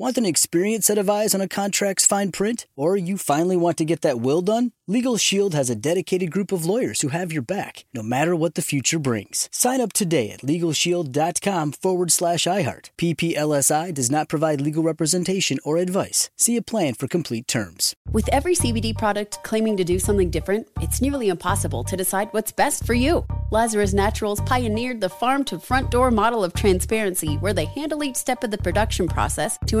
Want an experienced set of eyes on a contract's fine print? Or you finally want to get that will done? Legal Shield has a dedicated group of lawyers who have your back, no matter what the future brings. Sign up today at LegalShield.com forward slash iHeart. PPLSI does not provide legal representation or advice. See a plan for complete terms. With every CBD product claiming to do something different, it's nearly impossible to decide what's best for you. Lazarus Naturals pioneered the farm to front door model of transparency where they handle each step of the production process to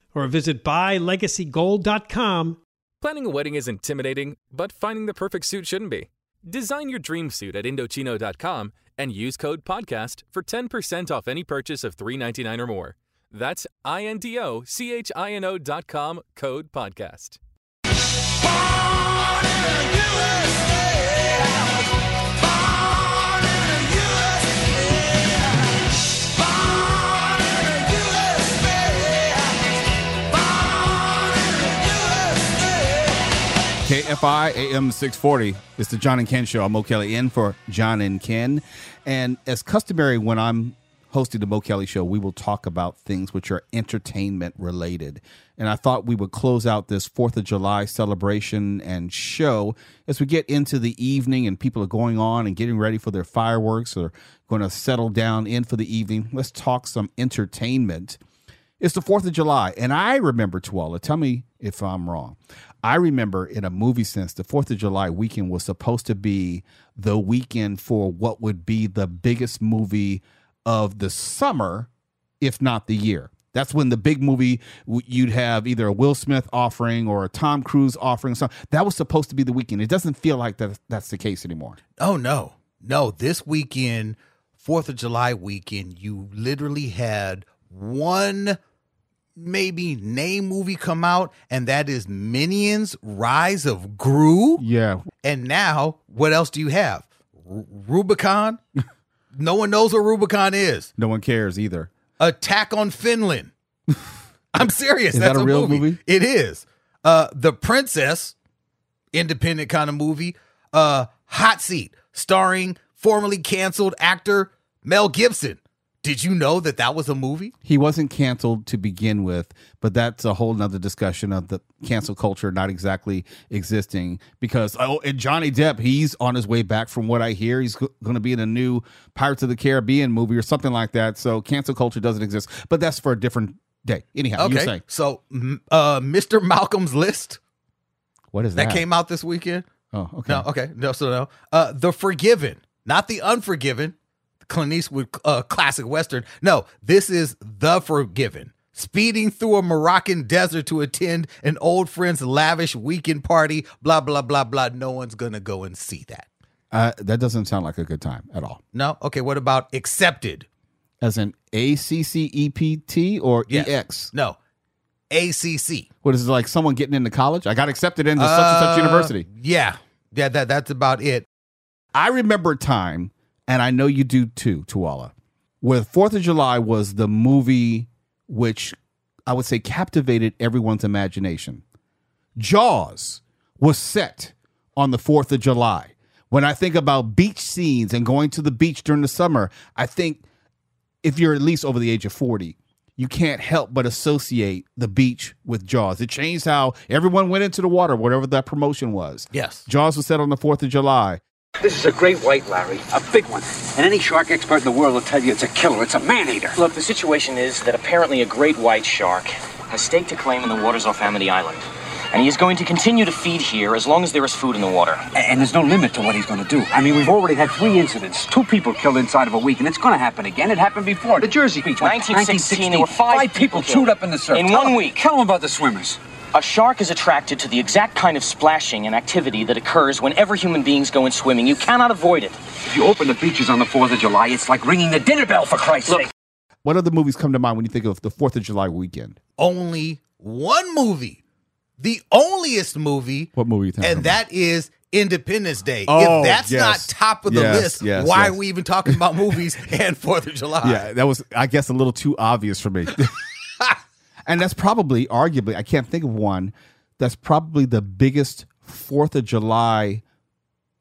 or visit buylegacygold.com. Planning a wedding is intimidating, but finding the perfect suit shouldn't be. Design your dream suit at Indochino.com and use code PODCAST for 10% off any purchase of 399 or more. That's I N D O C H I N O.com code podcast. KFI AM 640. It's the John and Ken show. I'm Mo Kelly in for John and Ken. And as customary, when I'm hosting the Mo Kelly show, we will talk about things which are entertainment related. And I thought we would close out this 4th of July celebration and show as we get into the evening and people are going on and getting ready for their fireworks or going to settle down in for the evening. Let's talk some entertainment. It's the 4th of July. And I remember, Tawala. tell me if I'm wrong. I remember in a movie sense, the 4th of July weekend was supposed to be the weekend for what would be the biggest movie of the summer, if not the year. That's when the big movie you'd have either a Will Smith offering or a Tom Cruise offering. So that was supposed to be the weekend. It doesn't feel like that that's the case anymore. Oh no, no! This weekend, Fourth of July weekend, you literally had one maybe name movie come out, and that is Minions: Rise of Gru. Yeah. And now, what else do you have? R- Rubicon. no one knows what Rubicon is. No one cares either. Attack on Finland. I'm serious. Is That's that a real movie? It is. Uh, the Princess, independent kind of movie. Uh, Hot Seat, starring formerly canceled actor Mel Gibson. Did you know that that was a movie? He wasn't canceled to begin with, but that's a whole nother discussion of the cancel culture not exactly existing because oh, and Johnny Depp, he's on his way back from what I hear. He's going to be in a new Pirates of the Caribbean movie or something like that. So cancel culture doesn't exist, but that's for a different day. Anyhow, okay. you're saying. So, uh, Mr. Malcolm's List. What is that? That came out this weekend. Oh, okay. No, okay. No, so no. Uh, The Forgiven, not The Unforgiven. Clint Eastwood uh, classic western. No, this is The Forgiven. Speeding through a Moroccan desert to attend an old friend's lavish weekend party. Blah blah blah blah. No one's gonna go and see that. Uh, that doesn't sound like a good time at all. No. Okay. What about Accepted? As an A C C E P T or Yes. E X? No. ACC. What is it like? Someone getting into college? I got accepted into such and such Uh, university. Yeah. Yeah. That that's about it. I remember a time, and I know you do too, Tawala, where Fourth of July was the movie which I would say, captivated everyone's imagination. Jaws was set on the 4th of July. When I think about beach scenes and going to the beach during the summer, I think if you're at least over the age of 40, you can't help but associate the beach with Jaws. It changed how everyone went into the water, whatever that promotion was. Yes. Jaws was set on the 4th of July. This is a great white, Larry. A big one. And any shark expert in the world will tell you it's a killer. It's a man-eater. Look, the situation is that apparently a great white shark has staked a claim in the waters off Amity Island. And he is going to continue to feed here as long as there is food in the water. And there's no limit to what he's going to do. I mean, we've already had three incidents. Two people killed inside of a week, and it's going to happen again. It happened before. The Jersey Beach. what, 1916, there were five people people chewed up in the surf. In Tell one them- week. Tell them about the swimmers. A shark is attracted to the exact kind of splashing and activity that occurs whenever human beings go in swimming. You cannot avoid it. If you open the beaches on the 4th of July, it's like ringing the dinner bell, for Christ's sake. What other movies come to mind when you think of the 4th of July weekend? Only one movie, the onlyest movie, What movie you think? and that is Independence Day. Oh, if that's yes. not top of the Yes, list, yes, why yes. are we even talking about movies and Fourth of July? Yeah, that was, I guess, a little too obvious for me. and that's probably, arguably, I can't think of one. That's probably the biggest Fourth of July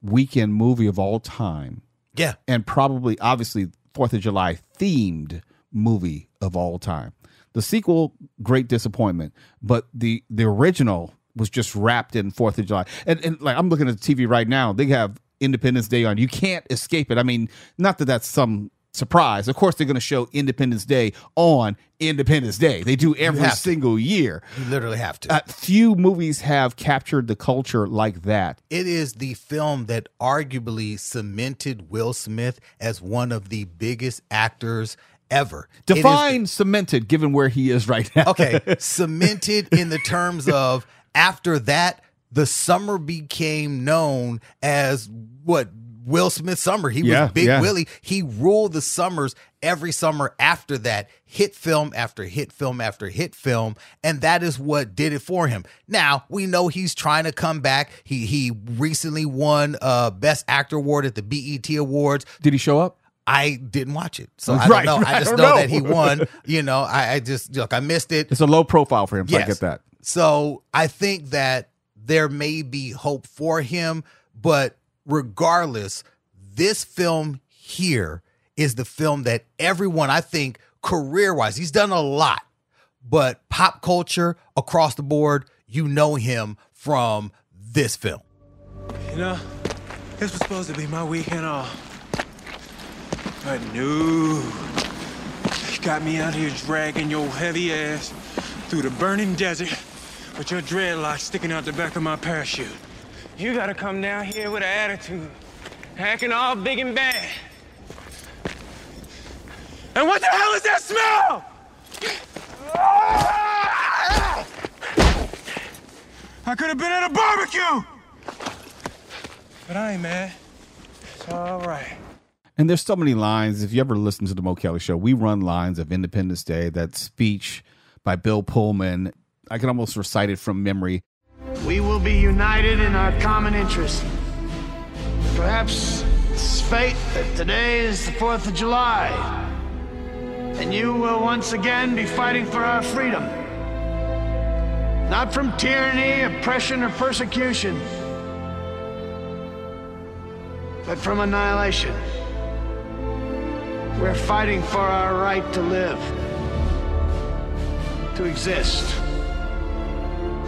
weekend movie of all time, yeah. and probably, obviously, Fourth of July themed movie of all time. The sequel, great disappointment, but the the original was just wrapped in Fourth of July. And, and like I'm looking at the TV right now, they have Independence Day on. You can't escape it. I mean, not that that's some surprise. Of course, they're going to show Independence Day on Independence Day. They do every have to. single year. You literally have to. Uh, few movies have captured the culture like that. it is the film that arguably cemented Will Smith as one of the biggest actors ever. It is- Define cemented, given where he is right now. okay, cemented in the terms of after that, the summer became known as what Will Smith summer. He Yeah, was Big yeah. Willie. He ruled the summers every summer after that, hit film after hit film after hit film, and that is what did it for him. Now we know he's trying to come back. He he recently won uh Best Actor award at the BET Awards. Did he show up? I didn't watch it, so I Right, don't know. I I just don't know, know. that he won. You know, I, I just look. I missed it. It's a low profile for him, so I get that. So I think that there may be hope for him, but regardless, this film here is the film that everyone, I think, career wise, he's done a lot, but pop culture across the board, you know him from this film. You know, this was supposed to be my weekend off. But no. You got me out here dragging your heavy ass through the burning desert with your dreadlocks sticking out the back of my parachute. You gotta come down here with an attitude, acting all big and bad. And what the hell is that smell? I could have been at a barbecue! But I ain't mad. It's all right. And there's so many lines. If you ever listen to the Mo Kelly show, we run lines of Independence Day, that speech by Bill Pullman. I can almost recite it from memory. We will be united in our common interest. Perhaps it's fate that today is the 4th of July, and you will once again be fighting for our freedom. Not from tyranny, oppression, or persecution, but from annihilation. We're fighting for our right to live, to exist.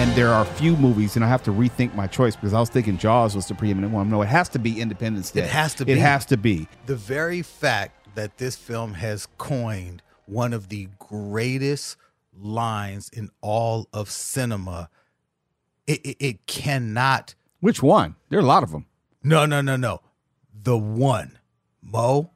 And there are few movies, and I have to rethink my choice because I was thinking Jaws was the preeminent one. No, it has to be Independence Day. It has to be. It has to be. The very fact that this film has coined one of the greatest lines in all of cinema, it, it, it cannot. Which one? There are a lot of them. No, no, no, no. The one, Mo,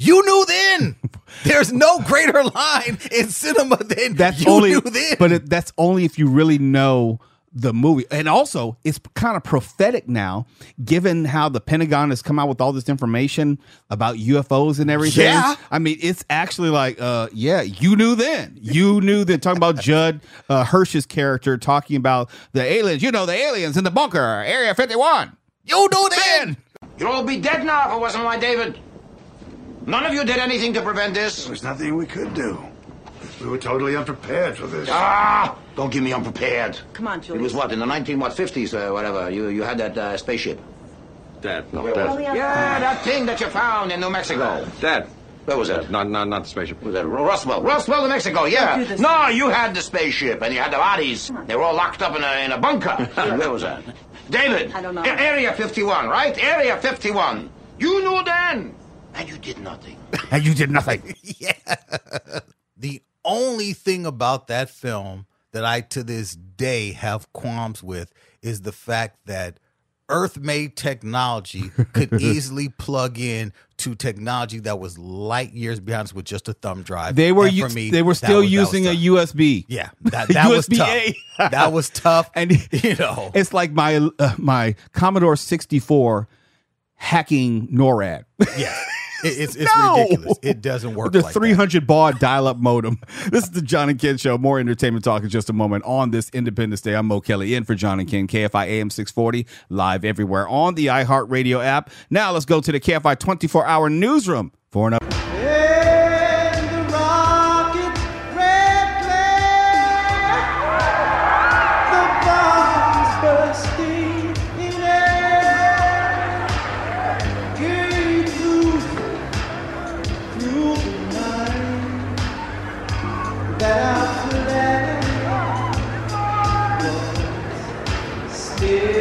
You knew then. There's no greater line in cinema than That's you only, knew then. but it, that's only if you really know the movie. And also, it's kind of prophetic now, given how the Pentagon has come out with all this information about UFOs and everything. Yeah. I mean, it's actually like, uh, yeah, you knew then. You knew then. Talking about Judd uh, Hirsch's character talking about the aliens. You know, the aliens in the bunker, Area 51. You knew then. You'd all be dead now if it wasn't my David. None of you did anything to prevent this. There was nothing we could do. We were totally unprepared for this. Ah! Don't give me unprepared. Come on, Julie. It was what in the nineteen what fifties or whatever. You you had that uh, spaceship. Dad, no, Where? Dad. Yeah, that thing that you found in New Mexico. Dad. Where was it? Not, not, not the spaceship. Was that Roswell? Roswell, New Mexico. Don't do Yeah. this. No, you had the spaceship and you had the bodies. They were all locked up in a in a bunker. Where was that? David. I don't know. A- Area 51, right? Area 51. You knew then, and you did nothing. And you did nothing. Yeah. The only thing about that film that I to this day have qualms with is the fact that Earth made technology could easily plug in to technology that was light years behind us with just a thumb drive. They were u- for me, they were still was- using a. USB. Yeah, that, that was tough. That was tough. and you know, it's like my uh, my Commodore 64 hacking NORAD. yeah, it, it's it's No! ridiculous. It doesn't work. the like 300 baud dial-up modem. This is the John and Ken Show. More entertainment talk in just a moment on this Independence Day. I'm Mo Kelly in for John and Ken, KFI AM 640, live everywhere on the iHeartRadio app. Now let's go to the KFI 24-hour newsroom for an up. KFI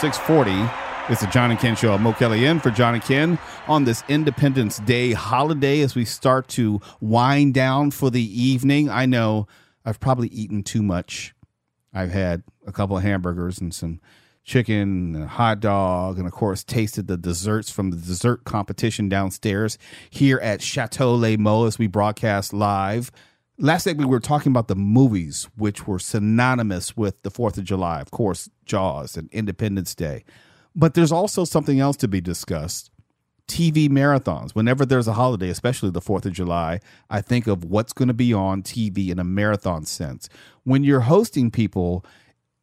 640. It's the John and Ken Show. I'm Mo Kelly in for John and Ken on this Independence Day holiday as we start to wind down for the evening. I know I've probably eaten too much. I've had a couple of hamburgers and some chicken, and hot dog, and of course, tasted the desserts from the dessert competition downstairs here at Chateau Les Mots as we broadcast live. Last segment, we were talking about the movies, which were synonymous with the 4th of July. Of course, Jaws and Independence Day. But there's also something else to be discussed TV marathons. Whenever there's a holiday, especially the 4th of July, I think of what's going to be on TV in a marathon sense. When you're hosting people,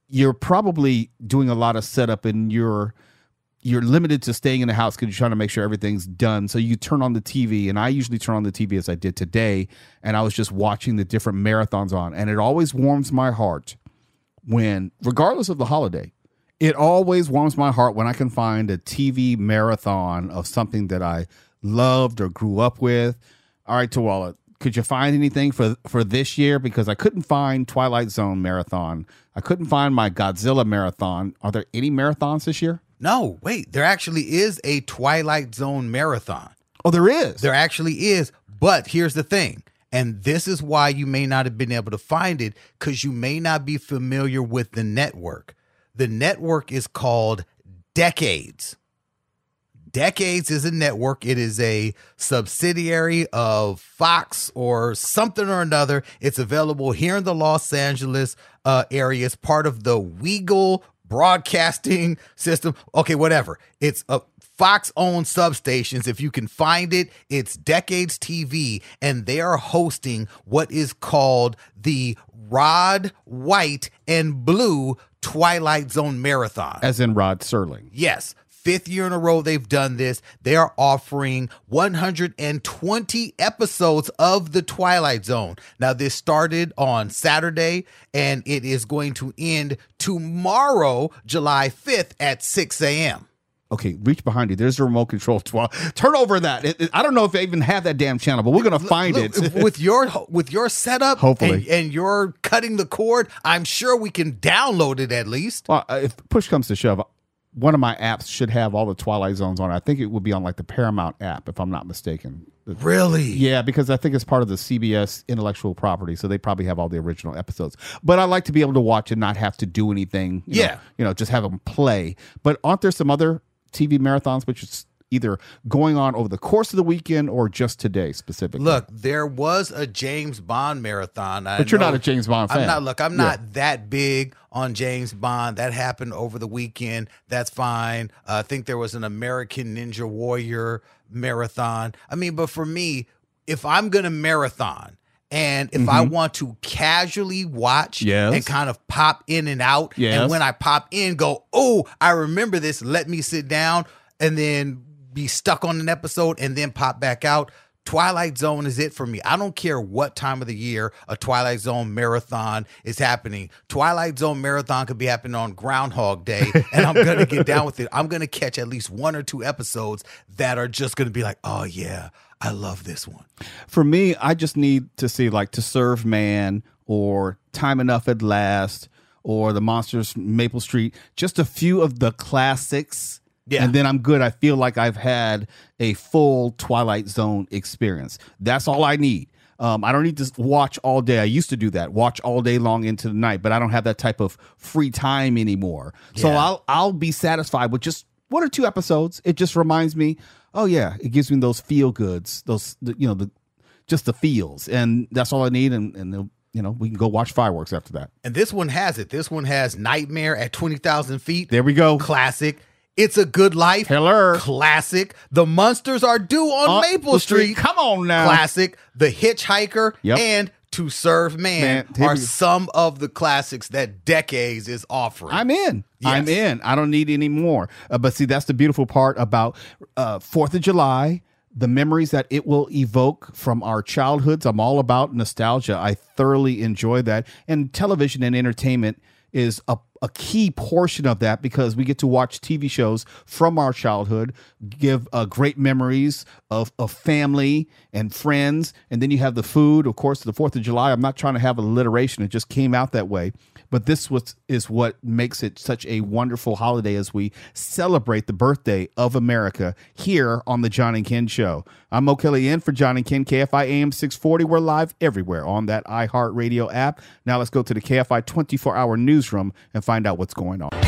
you're probably doing a lot of setup and you're you're limited to staying in the house because you're trying to make sure everything's done. So you turn on the TV, and I usually turn on the TV as I did today, and I was just watching the different marathons on, and it always warms my heart when, regardless of the holiday, it always warms my heart when I can find a TV marathon of something that I loved or grew up with. All right, Tawala, could you find anything for for this year? Because I couldn't find Twilight Zone marathon. I couldn't find my Godzilla marathon. Are there any marathons this year? No, wait, there actually is a Twilight Zone marathon. Oh, there is. There actually is. But here's the thing. And this is why you may not have been able to find it because you may not be familiar with the network. The network is called Decades. Decades is a network. It is a subsidiary of Fox or something or another. It's available here in the Los Angeles uh, area. It's part of the Weigel broadcasting system. Okay, whatever. It's a Fox owned substations. If you can find it, it's Decades TV, and they are hosting what is called the Rod White and Blue Twilight Zone Marathon. As in Rod Serling. Yes. Fifth year in a row they've done this. They are offering 120 episodes of The Twilight Zone. Now, this started on Saturday and it is going to end tomorrow, July 5th at 6 a.m. Okay, reach behind you. There's a remote control. Twelve. Turn over that. It- it- I don't know if they even have that damn channel, but we're gonna find Look, it with your with your setup, Hopefully. and, and you're cutting the cord. I'm sure we can download it at least. Well, uh, if push comes to shove, one of my apps should have all the Twilight Zones on it. I think it would be on like the Paramount app, if I'm not mistaken. Really? Yeah, because I think it's part of the CBS intellectual property, so they probably have all the original episodes. But I like to be able to watch and not have to do anything. you know, Yeah. you know, just have them play. But aren't there some other TV marathons which is either going on over the course of the weekend or just today specifically? Look, there was a James Bond marathon. I But you're not a James Bond I'm fan. not. Look, I'm Yeah. not that big on James Bond. That happened over the weekend. That's fine. Uh, I think there was an American Ninja Warrior marathon. I mean, but for me, if I'm gonna marathon. And if I Mhm. want to casually watch Yes. and kind of pop in and out, Yes. and when I pop in, go, oh, I remember this. Let me sit down and then be stuck on an episode and then pop back out. Twilight Zone is it for me. I don't care what time of the year a Twilight Zone marathon is happening. Twilight Zone marathon could be happening on Groundhog Day, and I'm gonna get down with it. I'm gonna catch at least one or two episodes that are just gonna be like, oh yeah, I love this one. For me, I just need to see like To Serve Man or Time Enough at Last or The Monsters Maple Street, just a few of the classics. Yeah. And then I'm good. I feel like I've had a full Twilight Zone experience. That's all I need. Um, I don't need to watch all day. I used to do that, watch all day long into the night, but I don't have that type of free time anymore. So I'll I'll be satisfied with just one or two episodes. It just reminds me, oh yeah, it gives me those feel goods, those the, you know the just the feels, and that's all I need. And and uh, you know we can go watch fireworks after that. And this one has it. This one has Nightmare at 20,000 feet. There we go. Classic. It's a good life. Hello. Classic. The Monsters are due on On Maple street. Street. Come on now. Classic. The Hitchhiker Yep. and To Serve Man, Man, are some of the classics that Decades is offering. I'm in. I'm in. I don't need any more. Uh, but see, that's the beautiful part about uh, Fourth of July. The memories that it will evoke from our childhoods. I'm all about nostalgia. I thoroughly enjoy that. And television and entertainment is a, a key portion of that because we get to watch TV shows from our childhood, give uh, great memories of, of family and friends. And then you have the food. Of course, the 4th of July, I'm not trying to have alliteration. It just came out that way. But this was, is what makes it such a wonderful holiday as we celebrate the birthday of America here on the John and Ken Show. I'm Mo Kelly in for John and Ken, KFI AM 640. We're live everywhere on that iHeartRadio app. Now let's go to the KFI 24 hour newsroom and find out what's going on. On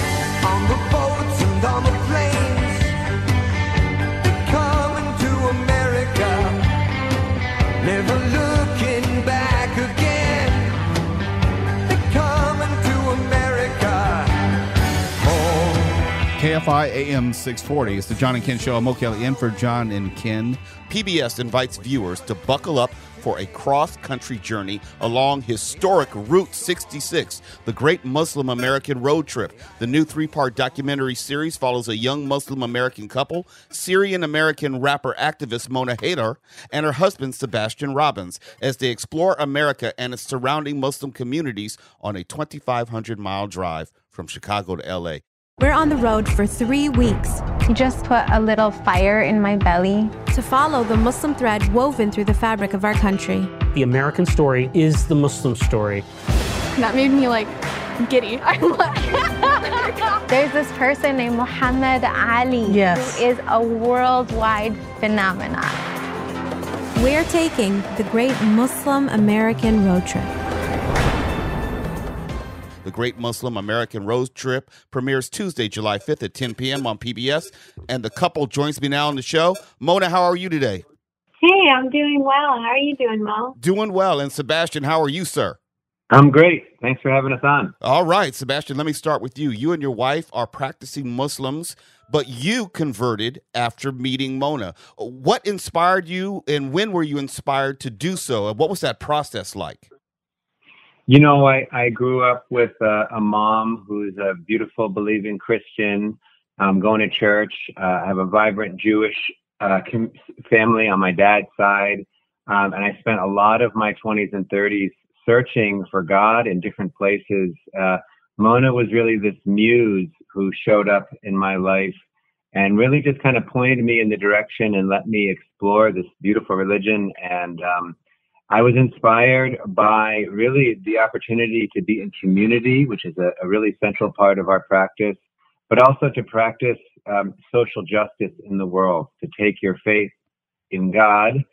KFI AM 640. It's the John and Ken Show. I'm Mo Kelly in for John and Ken. PBS invites viewers to buckle up for a cross country journey along historic Route 66, the great Muslim American road trip. The new three part documentary series follows a young Muslim American couple, Syrian American rapper activist Mona Haydar, and her husband Sebastian Robins, as they explore America and its surrounding Muslim communities on a 2,500 mile drive from Chicago to LA. We're on the road for three weeks. Just put a little fire in my belly. To follow the Muslim thread woven through the fabric of our country. The American story is the Muslim story. That made me like giddy. There's this person named Muhammad Ali Yes. who is a worldwide phenomenon. We're taking the great Muslim American road trip. The Great Muslim American Road Trip premieres Tuesday, July 5th at 10 p.m. on PBS. And the couple joins me now on the show. Mona, how are you today? Hey, I'm doing well. How are you doing, Mo? Doing well. And Sebastian, how are you, sir? I'm great. Thanks for having us on. All right, Sebastian, let me start with you. You and your wife are practicing Muslims, but you converted after meeting Mona. What inspired you, and when were you inspired to do so? And what was that process like? You know, I, I grew up with a, a mom who's a beautiful, believing Christian, going to church. Uh, I have a vibrant Jewish uh, com- family on my dad's side. Um, and I spent a lot of my 20s and 30s searching for God in different places. Uh, Mona was really this muse who showed up in my life and really just kind of pointed me in the direction and let me explore this beautiful religion. And um, I was inspired by really the opportunity to be in community, which is a, a really central part of our practice, but also to practice um, social justice in the world, to take your faith in God,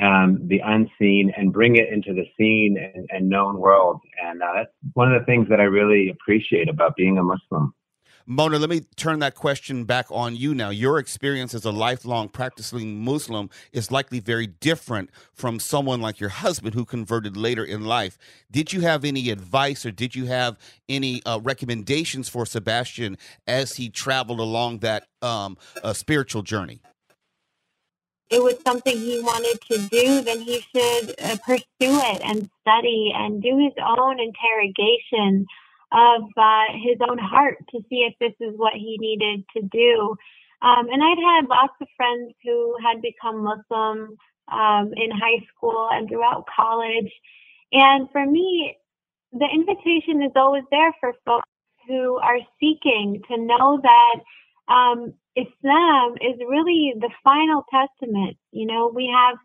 um, the unseen, and bring it into the seen and, and known world. And uh, that's one of the things that I really appreciate about being a Muslim. Mona, let me turn that question back on you now. Your experience as a lifelong practicing Muslim is likely very different from someone like your husband who converted later in life. Did you have any advice or did you have any uh, recommendations for Sebastian as he traveled along that um, uh, spiritual journey? it was something he wanted to do, then he should uh, pursue it and study and do his own interrogation of uh, his own heart to see if this is what he needed to do. Um, and I'd had lots of friends who had become Muslim um, in high school and throughout college. And for me, the invitation is always there for folks who are seeking to know that um, Islam is really the final testament. You know, we have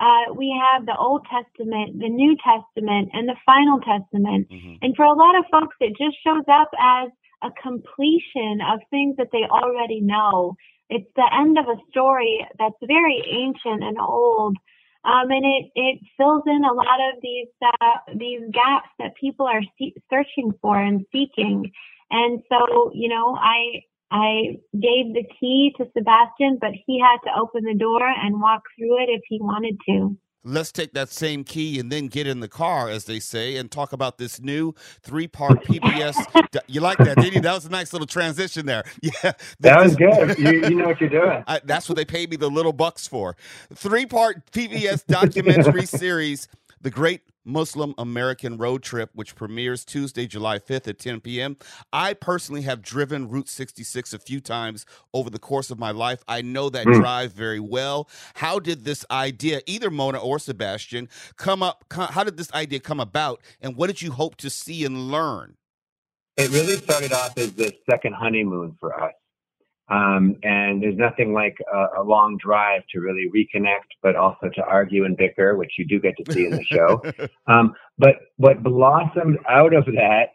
uh, we have the Old Testament, the New Testament, and the Final Testament. Mm-hmm. And for a lot of folks, it just shows up as a completion of things that they already know. It's the end of a story that's very ancient and old. Um, and it, it fills in a lot of these uh, these gaps that people are see- searching for and seeking. And so, you know, I I gave the key to Sebastian, but he had to open the door and walk through it if he wanted to. Let's take that same key and then get in the car, as they say, and talk about this new three part PBS. you like that, did you? That was a nice little transition there. Yeah. That was good. You, you know what you're doing. I, that's what they paid me the little bucks for. Three part PBS documentary series, The Great Muslim American Road Trip, which premieres Tuesday, July 5th at 10 p.m. I personally have driven Route 66 a few times over the course of my life. I know that mm. drive very well. How did this idea, either Mona or Sebastian, come up? How did this idea come about, and what did you hope to see and learn? It really started off as the second honeymoon for us. Um, and there's nothing like a, a, long drive to really reconnect, but also to argue and bicker, which you do get to see in the show. um, but what blossomed out of that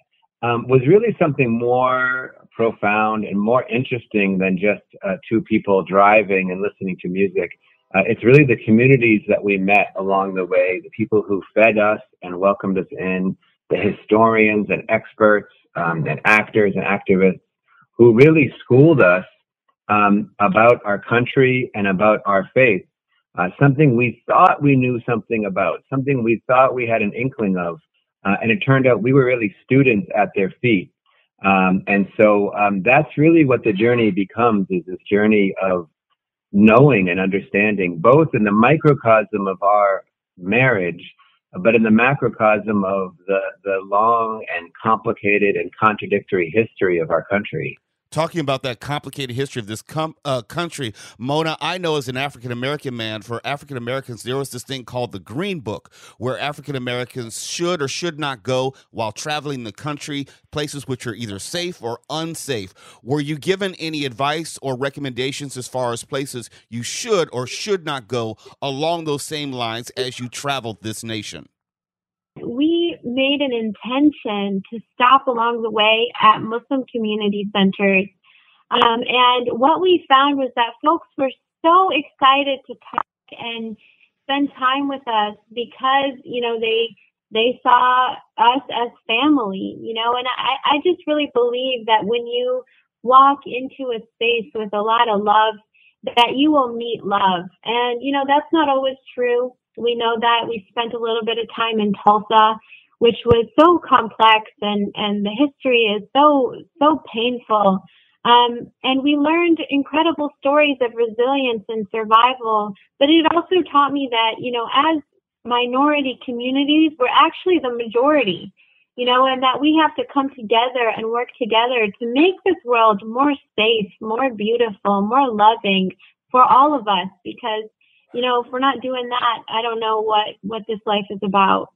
um, was really something more profound and more interesting than just uh, two people driving and listening to music. Uh, it's really the communities that we met along the way, the people who fed us and welcomed us in, the historians and experts um, and actors and activists who really schooled us um, about our country and about our faith. Uh, something we thought we knew something about, something we thought we had an inkling of, uh, and it turned out we were really students at their feet. Um, and so um, that's really what the journey becomes: is this journey of knowing and understanding, both in the microcosm of our marriage, but in the macrocosm of the the long and complicated and contradictory history of our country talking about that complicated history of this com- uh, country. Mona, I know as an African American man, for African Americans, there was this thing called the Green Book, where African Americans should or should not go while traveling the country, places which are either safe or unsafe. Were you given any advice or recommendations as far as places you should or should not go along those same lines as you traveled this nation? we made an intention to stop along the way at Muslim community centers. Um, and what we found was that folks were so excited to talk and spend time with us because, you know, they they saw us as family, you know, and I, I just really believe that when you walk into a space with a lot of love, that you will meet love. And, you know, that's not always true. We know that we spent a little bit of time in Tulsa, which was so complex and, and the history is so, so painful. Um, and we learned incredible stories of resilience and survival, but it also taught me that, you know, as minority communities, we're actually the majority. you know, and that we have to come together and work together to make this world more safe, more beautiful, more loving for all of us. Because, you know, if we're not doing that, I don't know what, what this life is about.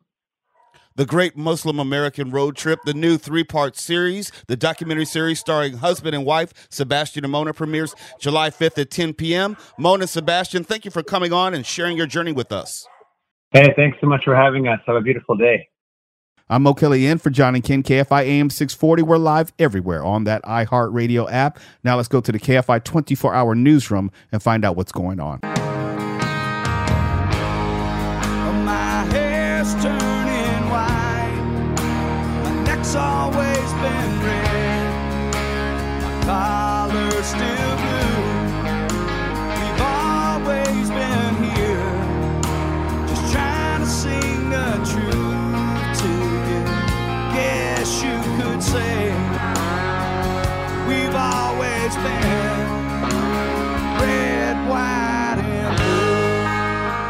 The Great Muslim American Road Trip, the new three part series, the documentary series starring husband and wife, Sebastian and Mona, premieres July 5th at 10 p.m. Mona, and Sebastian, thank you for coming on and sharing your journey with us. Hey, thanks so much for having us. Have a beautiful day. I'm Mo Kelly in for John and Ken, KFI AM 640. We're live everywhere on that iHeartRadio app. Now let's go to the KFI 24 hour newsroom and find out what's going on.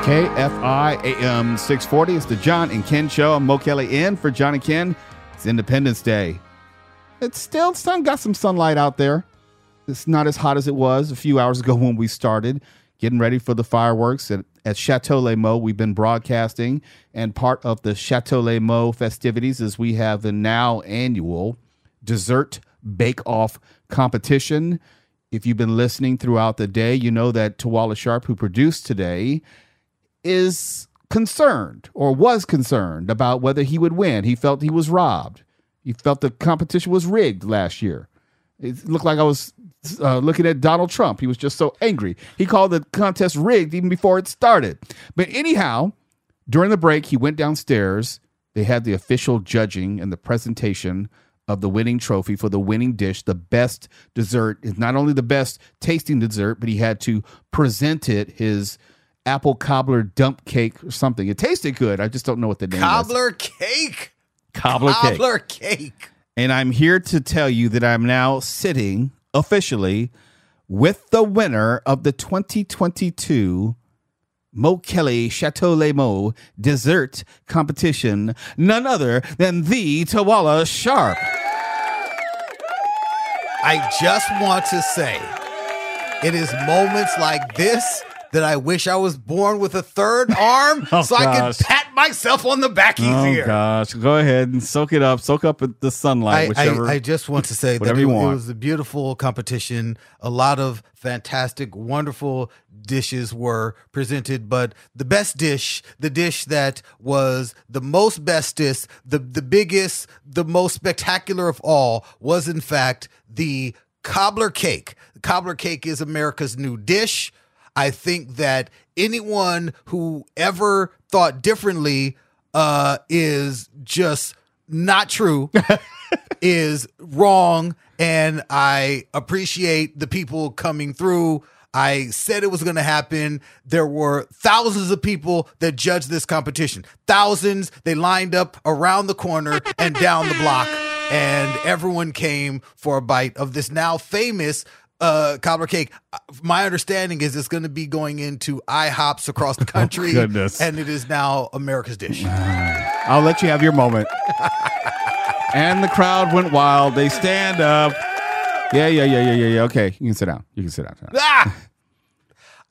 KFI AM 640. It's the John and Ken show. I'm Mo Kelly in for John and Ken. It's Independence Day. It's still sun got some sunlight out there. It's not as hot as it was a few hours ago when we started. Getting ready for the fireworks at, at Chateau Les Mots. We've been broadcasting, and part of the Chateau Les Mots festivities is we have the now annual dessert bake off competition. If you've been listening throughout the day, you know that Tawala Sharp, who produced today, is concerned or was concerned about whether he would win. He felt he was robbed. He felt the competition was rigged last year. It looked like I was uh, looking at Donald Trump. He was just so angry. He called the contest rigged even before it started. But anyhow, during the break, he went downstairs. They had the official judging and the presentation of the winning trophy for the winning dish, the best dessert. It's not only the best tasting dessert, but he had to present it his apple cobbler dump cake or something. It tasted good. I just don't know what the name was. Cobbler cake. Cobbler cake. Cobbler cake. And I'm here to tell you that I'm now sitting officially with the winner of the 2022 Mo Kelly Chateau Les Mots dessert competition, none other than the Tawala Sharp. I just want to say it is moments like this that I wish I was born with a third arm Oh, so I gosh. could pat myself on the back easier. Oh gosh, go ahead and soak it up. Soak up the sunlight, I, whichever. I, I just want to say that it, it was a beautiful competition. A lot of fantastic, wonderful dishes were presented, but the best dish, the dish that was the most bestest, the the biggest, the most spectacular of all, was in fact the cobbler cake. The cobbler cake is America's new dish. I think that anyone who ever thought differently uh, is just not true, is wrong. And I appreciate the people coming through. I said it was going to happen. There were thousands of people that judged this competition. Thousands. They lined up around the corner and down the block, and everyone came for a bite of this now famous uh, cobbler cake. Uh, My understanding is it's going to be going into IHOPs across the country, goodness. and it is now America's dish. I'll let you have your moment. and the crowd went wild. They stand up. Yeah, yeah, yeah, yeah, yeah, yeah. Okay, you can sit down. You can sit down. Ah!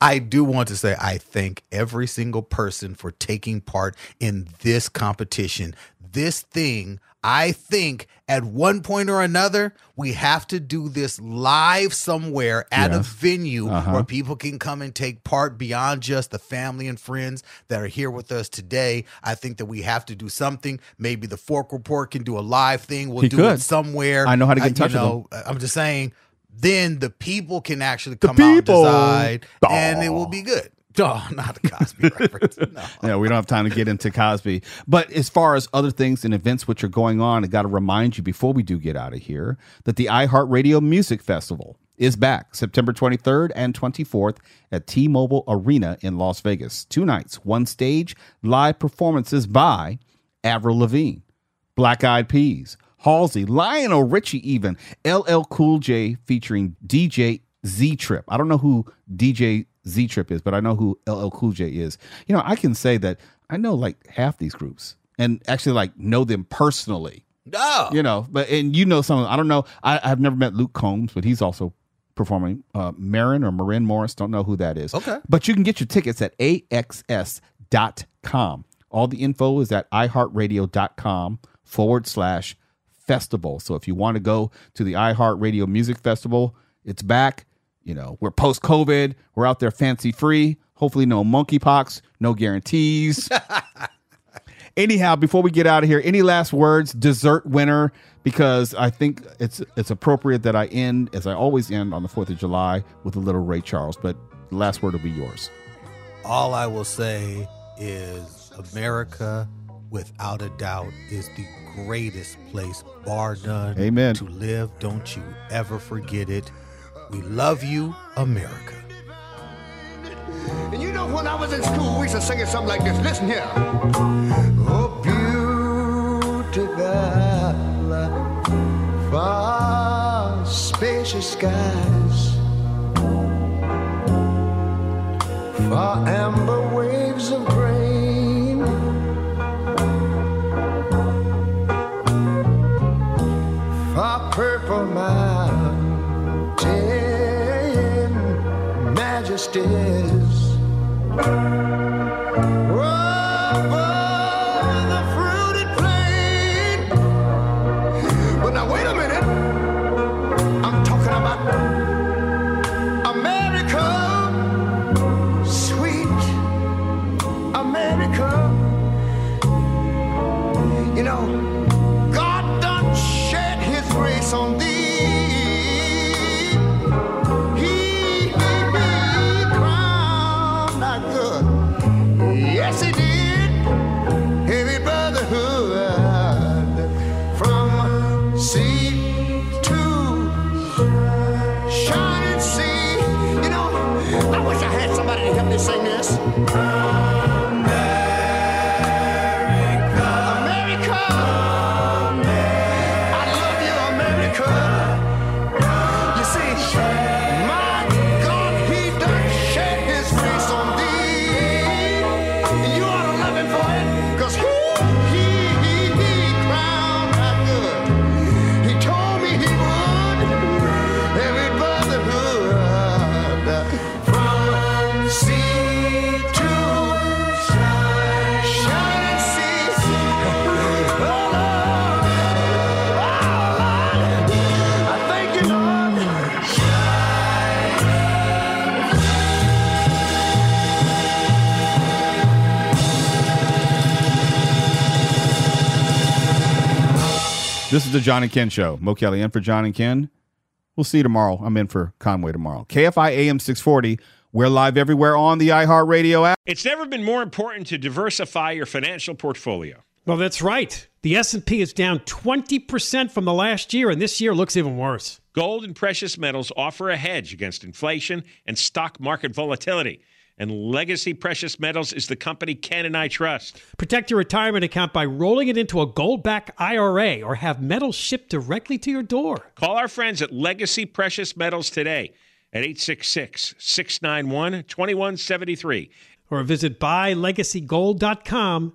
I do want to say I thank every single person for taking part in this competition. This thing, I think at one point or another, we have to do this live somewhere at a venue Uh-huh. where people can come and take part beyond just the family and friends that are here with us today. I think that we have to do something. Maybe the Fork Report can do a live thing. We'll He do could. it somewhere. I know how to get in you touch with know, I'm just saying. Then the people can actually come out and decide, and it will be good. Oh, not a Cosby reference. No. yeah, we don't have time to get into Cosby. But as far as other things and events which are going on, I got to remind you before we do get out of here that the iHeartRadio Music Festival is back September 23rd and 24th at T Mobile Arena in Las Vegas. Two nights, one stage, live performances by Avril Lavigne, Black Eyed Peas, Halsey, Lionel Richie, even LL Cool J featuring DJ Z Trip. I don't know who DJ Z Trip is, but I know who LL Cool J is. You know, I can say that I know like half these groups and actually like know them personally. Oh. You know, but and you know some. I don't know. I, I've never met Luke Combs, but he's also performing. Uh, Marin or Maren Morris, don't know who that is. Okay. But you can get your tickets at axs.com. All the info is at iheartradio.com forward slash festival. So if you want to go to the iHeartRadio Music Festival, it's back. You know, we're post COVID. We're out there fancy free. Hopefully, no monkeypox, no guarantees. Anyhow, before we get out of here, any last words? Dessert winner, because I think it's it's appropriate that I end as I always end on the Fourth of July with a little Ray Charles. But the last word will be yours. All I will say is America, without a doubt, is the greatest place, bar none, Amen. to live. Don't you ever forget it. We love you, America. And you know, when I was in school, we used to sing it something like this. Listen here. Oh, beautiful, far spacious skies, far amber waves of grain, majesties. This is the John and Ken Show. Mo Kelly in for John and Ken. We'll see you tomorrow. I'm in for Conway tomorrow. KFI AM 640. We're live everywhere on the iHeartRadio app. It's never been more important to diversify your financial portfolio. Well, that's right. The S&P is down 20% from the last year and this year looks even worse. Gold and precious metals offer a hedge against inflation and stock market volatility. And Legacy Precious Metals is the company Ken and I trust. Protect your retirement account by rolling it into a gold-backed IRA or have metals shipped directly to your door. Call our friends at Legacy Precious Metals today at 866 691 2173. Or visit buylegacygold.com.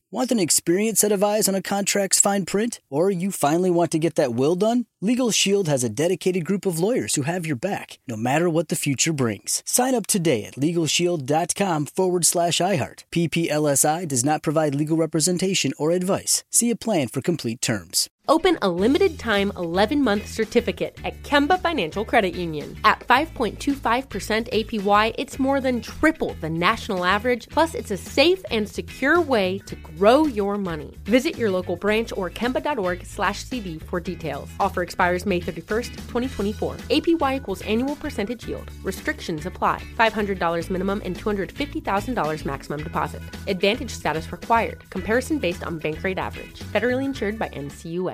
Want an experienced set of eyes on a contract's fine print? Or you finally want to get that will done? Legal Shield has a dedicated group of lawyers who have your back, no matter what the future brings. Sign up today at LegalShield.com forward slash iHeart. PPLSI does not provide legal representation or advice. See a plan for complete terms. Open a limited time 11 month certificate at Kemba Financial Credit Union. At 5.25% APY, it's more than triple the national average, plus, it's a safe and secure way to Grow your money. Visit your local branch or kemba.org slash CD for details. Offer expires May 31st, 2024. APY equals annual percentage yield. Restrictions apply. $500 minimum and $250,000 maximum deposit. Advantage status required. Comparison based on bank rate average. Federally insured by NCUA.